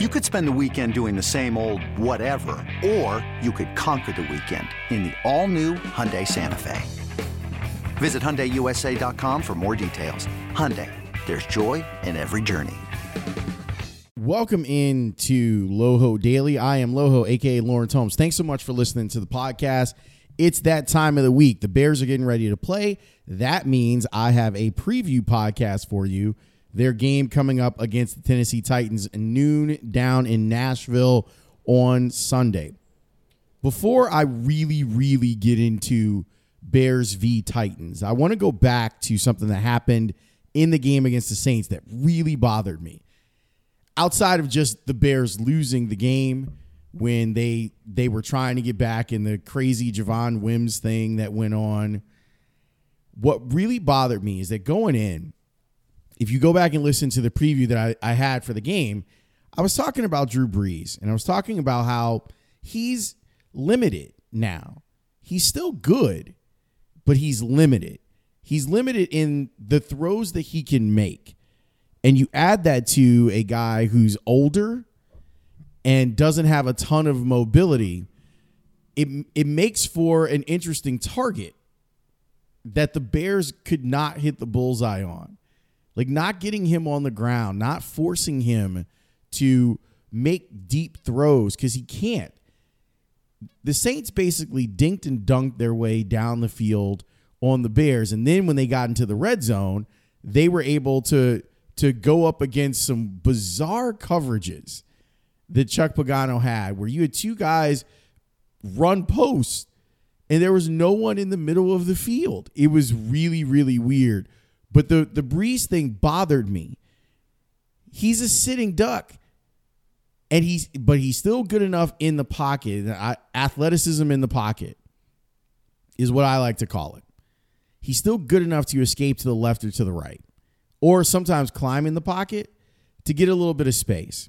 You could spend the weekend doing the same old whatever, or you could conquer the weekend in the all-new Hyundai Santa Fe. Visit HyundaiUSA.com for more details. Hyundai, there's joy in every journey. Welcome into Loho Daily. I am Loho, aka Lawrence Holmes. Thanks so much for listening to the podcast. It's that time of the week. The Bears are getting ready to play. That means I have a preview podcast for you their game coming up against the Tennessee Titans noon down in Nashville on Sunday. Before I really, really get into Bears v Titans, I want to go back to something that happened in the game against the Saints that really bothered me. Outside of just the Bears losing the game when they they were trying to get back in the crazy Javon Wims thing that went on, what really bothered me is that going in, if you go back and listen to the preview that I, I had for the game, I was talking about Drew Brees and I was talking about how he's limited now. He's still good, but he's limited. He's limited in the throws that he can make. And you add that to a guy who's older and doesn't have a ton of mobility, it, it makes for an interesting target that the Bears could not hit the bullseye on. Like not getting him on the ground, not forcing him to make deep throws because he can't. The Saints basically dinked and dunked their way down the field on the Bears. And then when they got into the red zone, they were able to to go up against some bizarre coverages that Chuck Pagano had, where you had two guys run posts and there was no one in the middle of the field. It was really, really weird. But the the Brees thing bothered me. He's a sitting duck. And he's but he's still good enough in the pocket. Uh, athleticism in the pocket is what I like to call it. He's still good enough to escape to the left or to the right. Or sometimes climb in the pocket to get a little bit of space.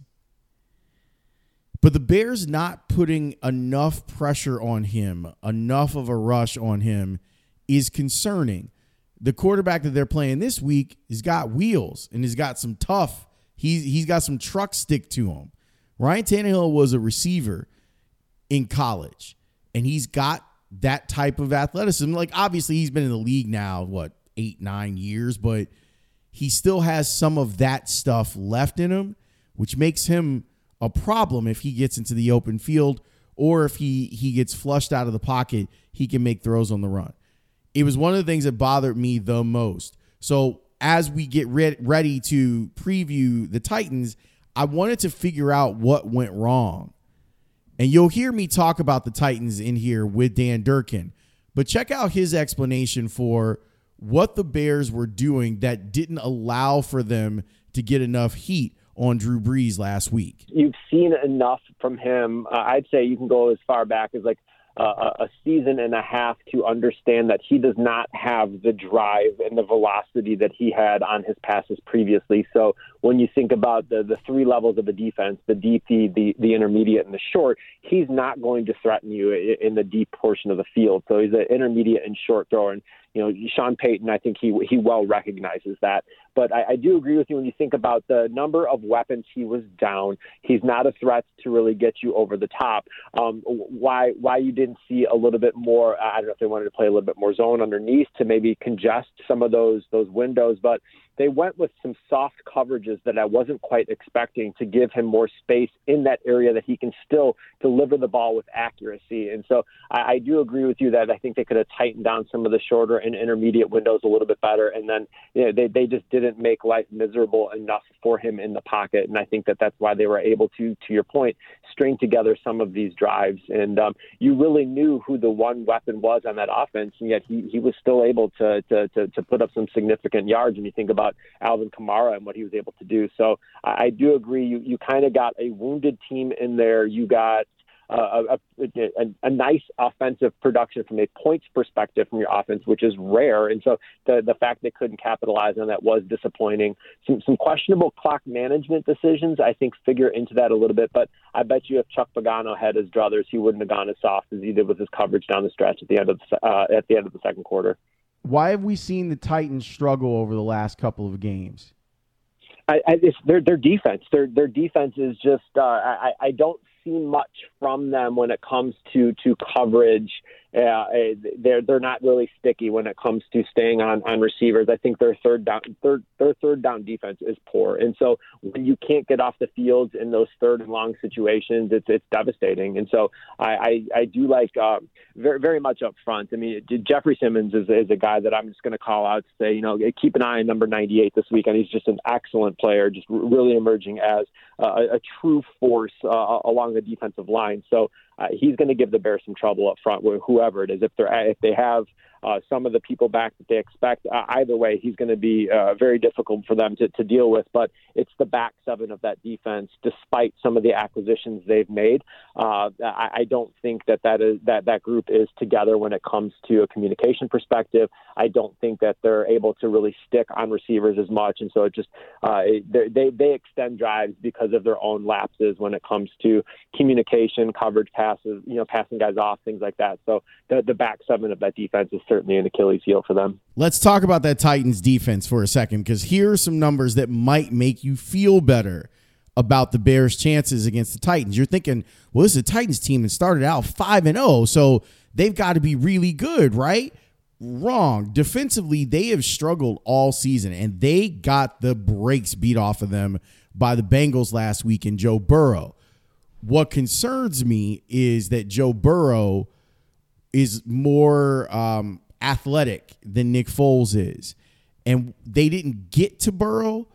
But the Bears not putting enough pressure on him, enough of a rush on him, is concerning the quarterback that they're playing this week has got wheels and he's got some tough. He's he's got some truck stick to him. Ryan Tannehill was a receiver in college, and he's got that type of athleticism. Like obviously he's been in the league now, what eight nine years, but he still has some of that stuff left in him, which makes him a problem if he gets into the open field or if he he gets flushed out of the pocket, he can make throws on the run it was one of the things that bothered me the most. So as we get re- ready to preview the Titans, I wanted to figure out what went wrong. And you'll hear me talk about the Titans in here with Dan Durkin. But check out his explanation for what the Bears were doing that didn't allow for them to get enough heat on Drew Brees last week. You've seen enough from him. Uh, I'd say you can go as far back as like uh, a season and a half to understand that he does not have the drive and the velocity that he had on his passes previously. So when you think about the the three levels of the defense, the deep, the the, the intermediate, and the short, he's not going to threaten you in the deep portion of the field. So he's an intermediate and short thrower. And you know, Sean Payton, I think he he well recognizes that. But I, I do agree with you when you think about the number of weapons he was down. He's not a threat to really get you over the top. Um, why why you didn't see a little bit more? I don't know if they wanted to play a little bit more zone underneath to maybe congest some of those those windows, but they went with some soft coverages that I wasn't quite expecting to give him more space in that area that he can still deliver the ball with accuracy. And so I, I do agree with you that I think they could have tightened down some of the shorter and intermediate windows a little bit better. And then you know, they, they just didn't make life miserable enough for him in the pocket. And I think that that's why they were able to, to your point, string together some of these drives. And um, you really knew who the one weapon was on that offense, and yet he, he was still able to, to, to, to put up some significant yards. And you think about about Alvin Kamara and what he was able to do. So I, I do agree. You you kind of got a wounded team in there. You got uh, a, a, a, nice offensive production from a points perspective from your offense, which is rare. And so the the fact they couldn't capitalize on that was disappointing. Some some questionable clock management decisions, I think, figure into that a little bit. But I bet you if Chuck Pagano had his druthers, he wouldn't have gone as soft as he did with his coverage down the stretch at the end of the, uh, at the end of the second quarter why have we seen the Titans struggle over the last couple of games? I, I, it's their their defense. Their their defense is just. Uh, I I don't see much from them when it comes to to coverage uh, they're they're not really sticky when it comes to staying on on receivers. I think their third down third their third down defense is poor, and so when you can't get off the field in those third and long situations, it's it's devastating. And so I I, I do like uh, very very much up front. I mean, Jeffrey Simmons is is a guy that I'm just going to call out to say you know keep an eye on number 98 this weekend. He's just an excellent player, just really emerging as a, a true force uh, along the defensive line. So uh, he's going to give the Bears some trouble up front, whoever it is. If they're if they have uh, some of the people back that they expect. Uh, either way, he's going to be uh, very difficult for them to, to deal with. But it's the back seven of that defense, despite some of the acquisitions they've made. Uh, I, I don't think that that is that that group is together when it comes to a communication perspective. I don't think that they're able to really stick on receivers as much, and so it just uh, they they extend drives because of their own lapses when it comes to communication, coverage, passes, you know, passing guys off, things like that. So the the back seven of that defense is certainly an Achilles heel for them. Let's talk about that Titans defense for a second because here are some numbers that might make you feel better about the Bears' chances against the Titans. You're thinking, well, this is a Titans team and started out 5 and 0, so they've got to be really good, right? Wrong. Defensively, they have struggled all season and they got the brakes beat off of them by the Bengals last week in Joe Burrow. What concerns me is that Joe Burrow is more um, athletic than Nick Foles is. And they didn't get to Burrow,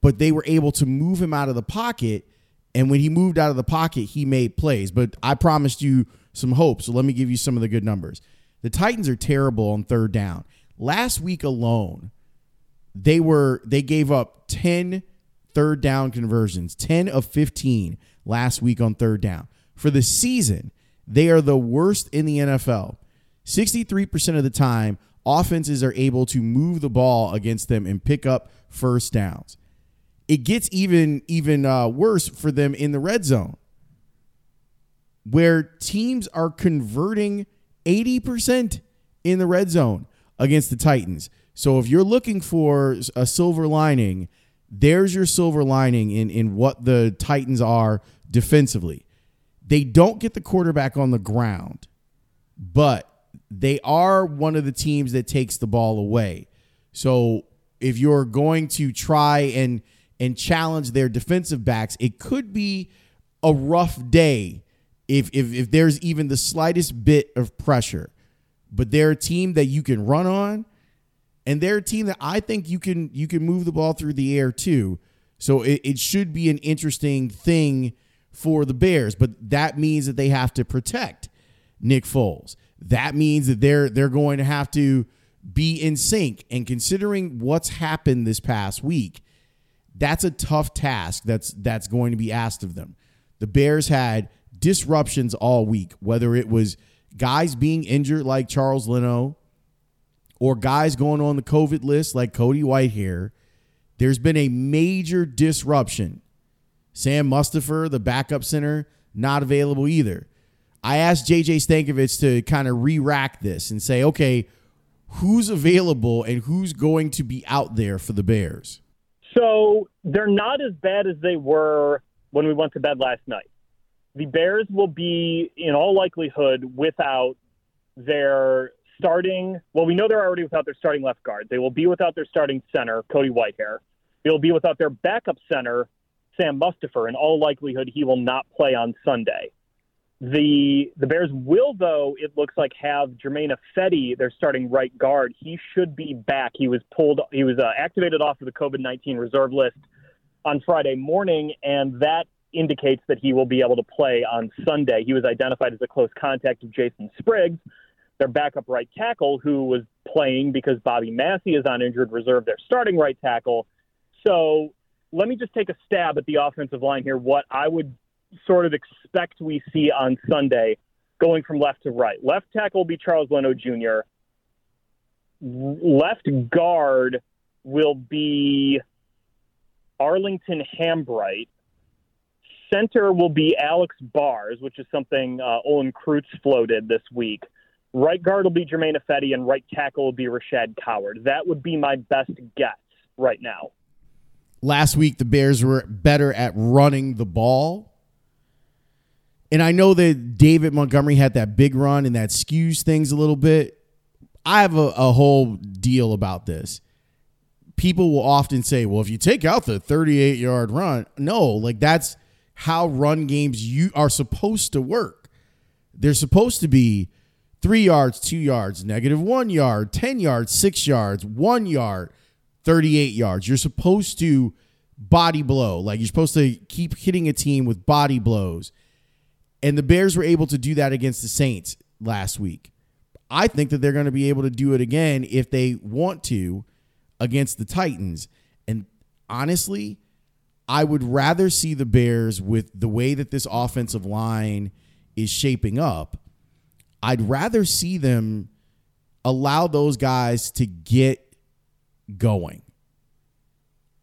but they were able to move him out of the pocket. And when he moved out of the pocket, he made plays. But I promised you some hope. So let me give you some of the good numbers. The Titans are terrible on third down. Last week alone, they were they gave up 10 third down conversions, 10 of 15 last week on third down. For the season, they are the worst in the NFL. 63% of the time, offenses are able to move the ball against them and pick up first downs. It gets even even uh, worse for them in the red zone, where teams are converting 80% in the red zone against the Titans. So if you're looking for a silver lining, there's your silver lining in in what the Titans are defensively. They don't get the quarterback on the ground, but they are one of the teams that takes the ball away. So if you're going to try and and challenge their defensive backs, it could be a rough day if if, if there's even the slightest bit of pressure. But they're a team that you can run on, and they're a team that I think you can you can move the ball through the air too. So it, it should be an interesting thing for the Bears, but that means that they have to protect Nick Foles. That means that they're they're going to have to be in sync. And considering what's happened this past week, that's a tough task that's that's going to be asked of them. The Bears had disruptions all week, whether it was guys being injured like Charles Leno or guys going on the COVID list like Cody Whitehair. There's been a major disruption Sam Mustipher, the backup center, not available either. I asked JJ Stankevitz to kind of re rack this and say, okay, who's available and who's going to be out there for the Bears? So they're not as bad as they were when we went to bed last night. The Bears will be, in all likelihood, without their starting. Well, we know they're already without their starting left guard. They will be without their starting center, Cody Whitehair. They'll be without their backup center, Sam Mustipher. In all likelihood, he will not play on Sunday. The the Bears will, though, it looks like have Germain Ifedi, their starting right guard. He should be back. He was pulled. He was uh, activated off of the COVID nineteen reserve list on Friday morning, and that indicates that he will be able to play on Sunday. He was identified as a close contact of Jason Spriggs, their backup right tackle, who was playing because Bobby Massie is on injured reserve, their starting right tackle. So let me just take a stab at the offensive line here. What I would sort of expect we see on Sunday going from left to right. Left tackle will be Charles Leno Jr. Left guard will be Arlington Hambright. Center will be Alex Bars, which is something uh, Olin Kreutz floated this week. Right guard will be Germain Ifedi, and right tackle will be Rashad Coward. That would be my best guess right now. last week the Bears were better at running the ball. And I know that David Montgomery had that big run and that skews things a little bit. I have a, a whole deal about this. People will often say, well, if you take out the 38 yard run, no, like that's how run games you are supposed to work. They're supposed to be three yards, two yards, negative one yard, 10 yards, six yards, one yard, 38 yards. You're supposed to body blow. Like you're supposed to keep hitting a team with body blows. And the Bears were able to do that against the Saints last week. I think that they're going to be able to do it again if they want to against the Titans. And honestly, I would rather see the Bears with the way that this offensive line is shaping up. I'd rather see them allow those guys to get going.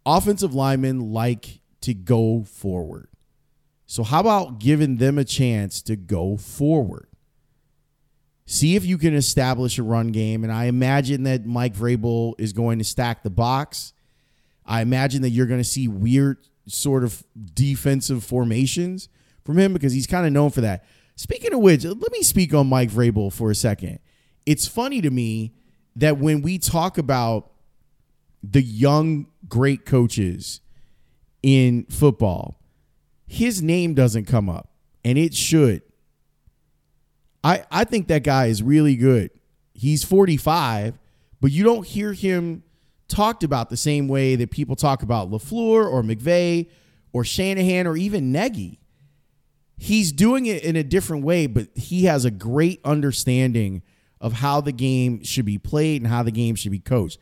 Offensive linemen like to go forward. So, how about giving them a chance to go forward? See if you can establish a run game. And I imagine that Mike Vrabel is going to stack the box. I imagine that you're going to see weird sort of defensive formations from him because he's kind of known for that. Speaking of which, let me speak on Mike Vrabel for a second. It's funny to me that when we talk about the young great coaches in football, his name doesn't come up, and it should. I I think that guy is really good. He's 45, but you don't hear him talked about the same way that people talk about LaFleur or McVay or Shanahan or even Nagy. He's doing it in a different way, but he has a great understanding of how the game should be played and how the game should be coached.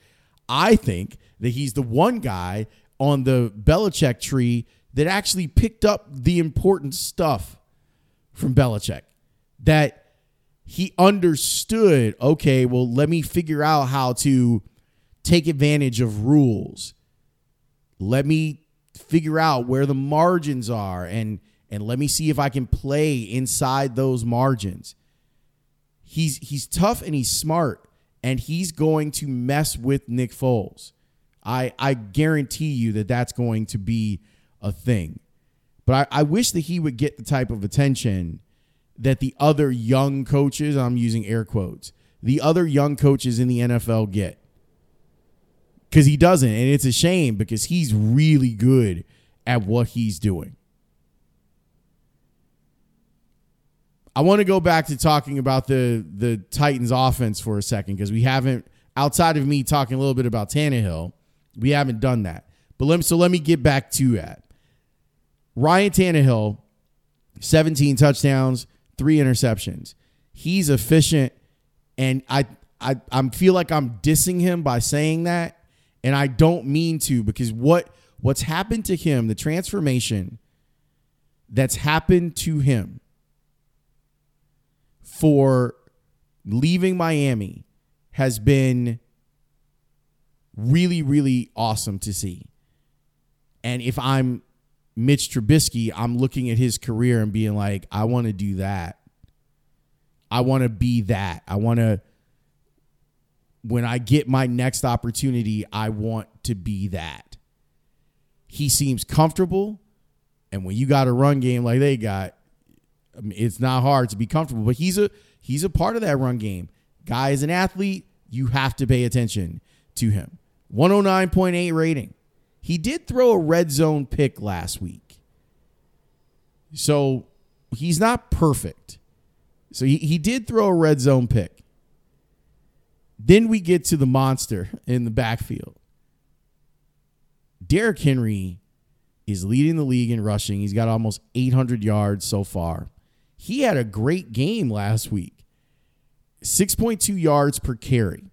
I think that he's the one guy on the Belichick tree that actually picked up the important stuff from Belichick. That he understood, okay, well, let me figure out how to take advantage of rules. Let me figure out where the margins are and and let me see if I can play inside those margins. He's he's tough and he's smart and he's going to mess with Nick Foles. I I guarantee you that that's going to be a thing. But I, I wish that he would get the type of attention that the other young coaches, I'm using air quotes, the other young coaches in the NFL get because he doesn't. And it's a shame because he's really good at what he's doing. I want to go back to talking about the the Titans offense for a second because we haven't outside of me talking a little bit about Tannehill, we haven't done that. But let me so let me get back to that. Ryan Tannehill, 17 touchdowns, three interceptions. He's efficient, and I I I feel like I'm dissing him by saying that and I don't mean to because what what's happened to him, the transformation that's happened to him for leaving Miami has been really really awesome to see. And if I'm Mitch Trubisky, I'm looking at his career and being like, I want to do that. I want to be that. I want to when I get my next opportunity, I want to be that. He seems comfortable. And when you got a run game like they got, It's not hard to be comfortable. But he's a he's a part of that run game. Guy is an athlete. You have to pay attention to him. 109.8 rating. He did throw a red zone pick last week. So he's not perfect. So he, he did throw a red zone pick. Then we get to the monster in the backfield. Derrick Henry is leading the league in rushing. He's got almost 800 yards so far. He had a great game last week. 6.2 yards per carry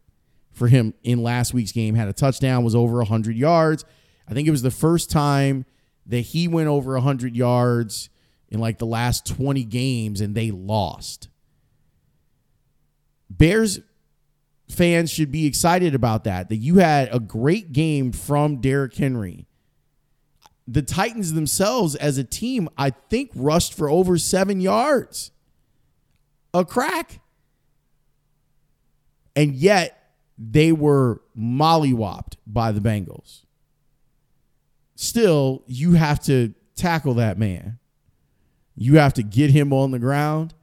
for him in last week's game. Had a touchdown, was over 100 yards. I think it was the first time that he went over 100 yards in like the last 20 games and they lost. Bears fans should be excited about that. That you had a great game from Derrick Henry. The Titans themselves, as a team, I think rushed for over seven yards. A crack. And yet they were mollywopped by the Bengals. still, you have to tackle that man. You have to get him on the ground,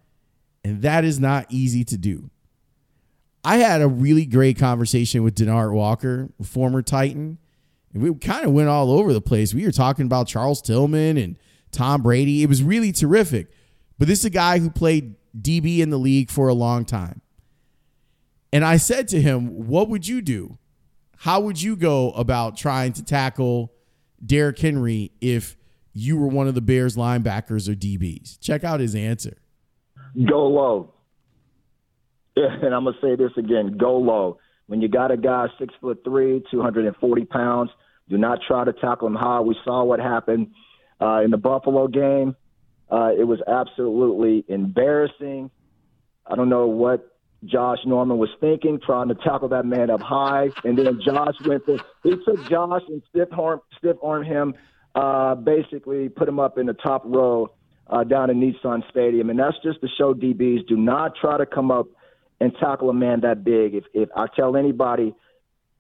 and that is not easy to do. I had a really great conversation with Denard Walker, former Titan, we kind of went all over the place. We were talking about Charles Tillman and Tom Brady. It was really terrific. But this is a guy who played DB in the league for a long time. And I said to him, What would you do? How would you go about trying to tackle Derrick Henry if you were one of the Bears linebackers or DBs? Check out his answer. Go low. And I'm gonna say this again: go low. When you got a guy six foot three, 240 pounds, do not try to tackle him high. We saw what happened uh, in the Buffalo game. Uh, it was absolutely embarrassing. I don't know what Josh Norman was thinking, trying to tackle that man up high, and then Josh went to he took Josh and stiff arm stiff arm him, uh, basically put him up in the top row uh, down in Nissan Stadium, and that's just to show DBs do not try to come up and tackle a man that big. If if I tell anybody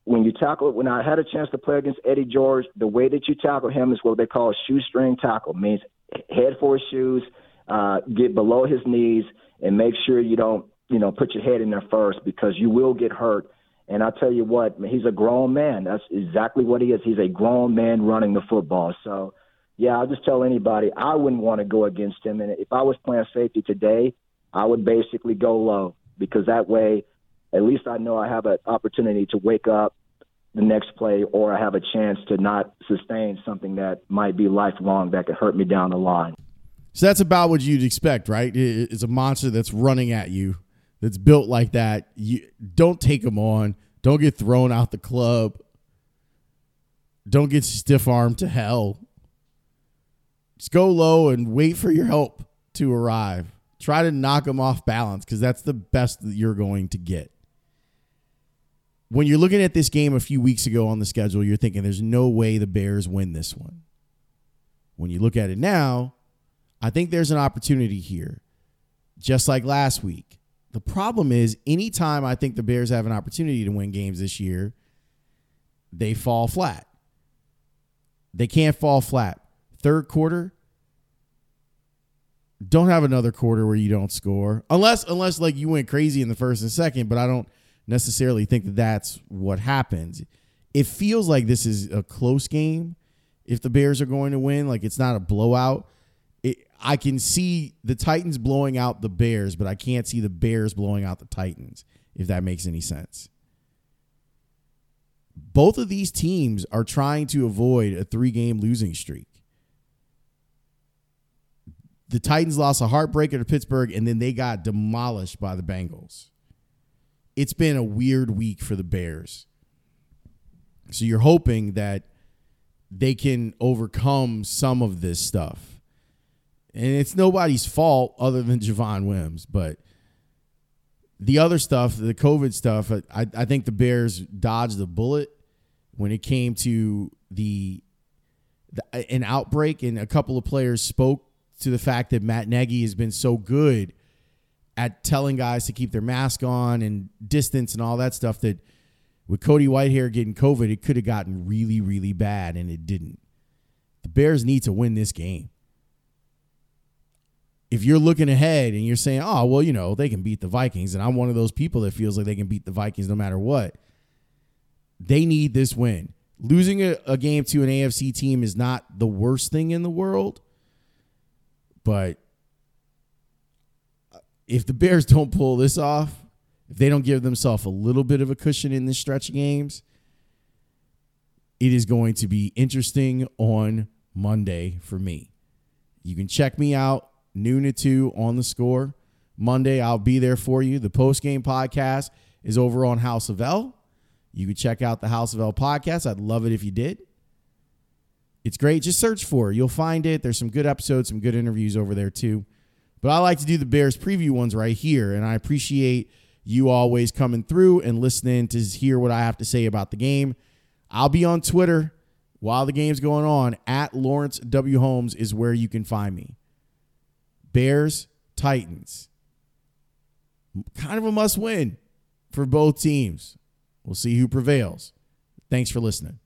when you tackle when I had a chance to play against Eddie George, the way that you tackle him is what they call a shoestring tackle. It means head for his shoes, uh, get below his knees, and make sure you don't you know put your head in there first because you will get hurt. And I tell you what, he's a grown man. That's exactly what he is. He's a grown man running the football. So, yeah, I'll just tell anybody I wouldn't want to go against him. And if I was playing safety today, I would basically go low because that way, at least I know I have an opportunity to wake up the next play or I have a chance to not sustain something that might be lifelong that could hurt me down the line. So that's about what you'd expect, right? It's a monster that's running at you, that's built like that. You don't take him on. Don't get thrown out the club. Don't get stiff armed to hell. Just go low and wait for your help to arrive. Try to knock them off balance because that's the best that you're going to get. When you're looking at this game a few weeks ago on the schedule, you're thinking there's no way the Bears win this one. When you look at it now, I think there's an opportunity here, just like last week. The problem is, anytime I think the Bears have an opportunity to win games this year, they fall flat. They can't fall flat. Third quarter, don't have another quarter where you don't score. Unless unless like you went crazy in the first and second but i don't necessarily think that that's what happens. It feels like this is a close game. If the bears are going to win like it's not a blowout. It, i can see the titans blowing out the bears but i can't see the bears blowing out the titans if that makes any sense. Both of these teams are trying to avoid a three game losing streak the Titans lost a heartbreaker to Pittsburgh, and then they got demolished by the Bengals. It's been a weird week for the Bears. So you're hoping that they can overcome some of this stuff. And it's nobody's fault other than Javon Wims. But the other stuff, the COVID stuff, I, I think the Bears dodged the bullet when it came to the, the an outbreak, and a couple of players spoke to the fact that Matt Nagy has been so good at telling guys to keep their mask on and distance and all that stuff that with Cody Whitehair getting COVID, it could have gotten really, really bad, and it didn't. The Bears need to win this game. If you're looking ahead and you're saying, oh, well, you know, they can beat the Vikings, and I'm one of those people that feels like they can beat the Vikings no matter what, they need this win. Losing a, a game to an AFC team is not the worst thing in the world but if the Bears don't pull this off, if they don't give themselves a little bit of a cushion in this stretch of games, it is going to be interesting on Monday for me. You can check me out noon to two on the score. Monday, I'll be there for you. The post game podcast is over on House of L. You can check out the House of L podcast. I'd love it if you did. It's great. Just search for it. You'll find it. There's some good episodes, some good interviews over there too. But I like to do the Bears preview ones right here, and I appreciate you always coming through and listening to hear what I have to say about the game. I'll be on Twitter while the game's going on. At Lawrence W. Holmes is where you can find me. Bears, Titans. Kind of a must win for both teams. We'll see who prevails. Thanks for listening.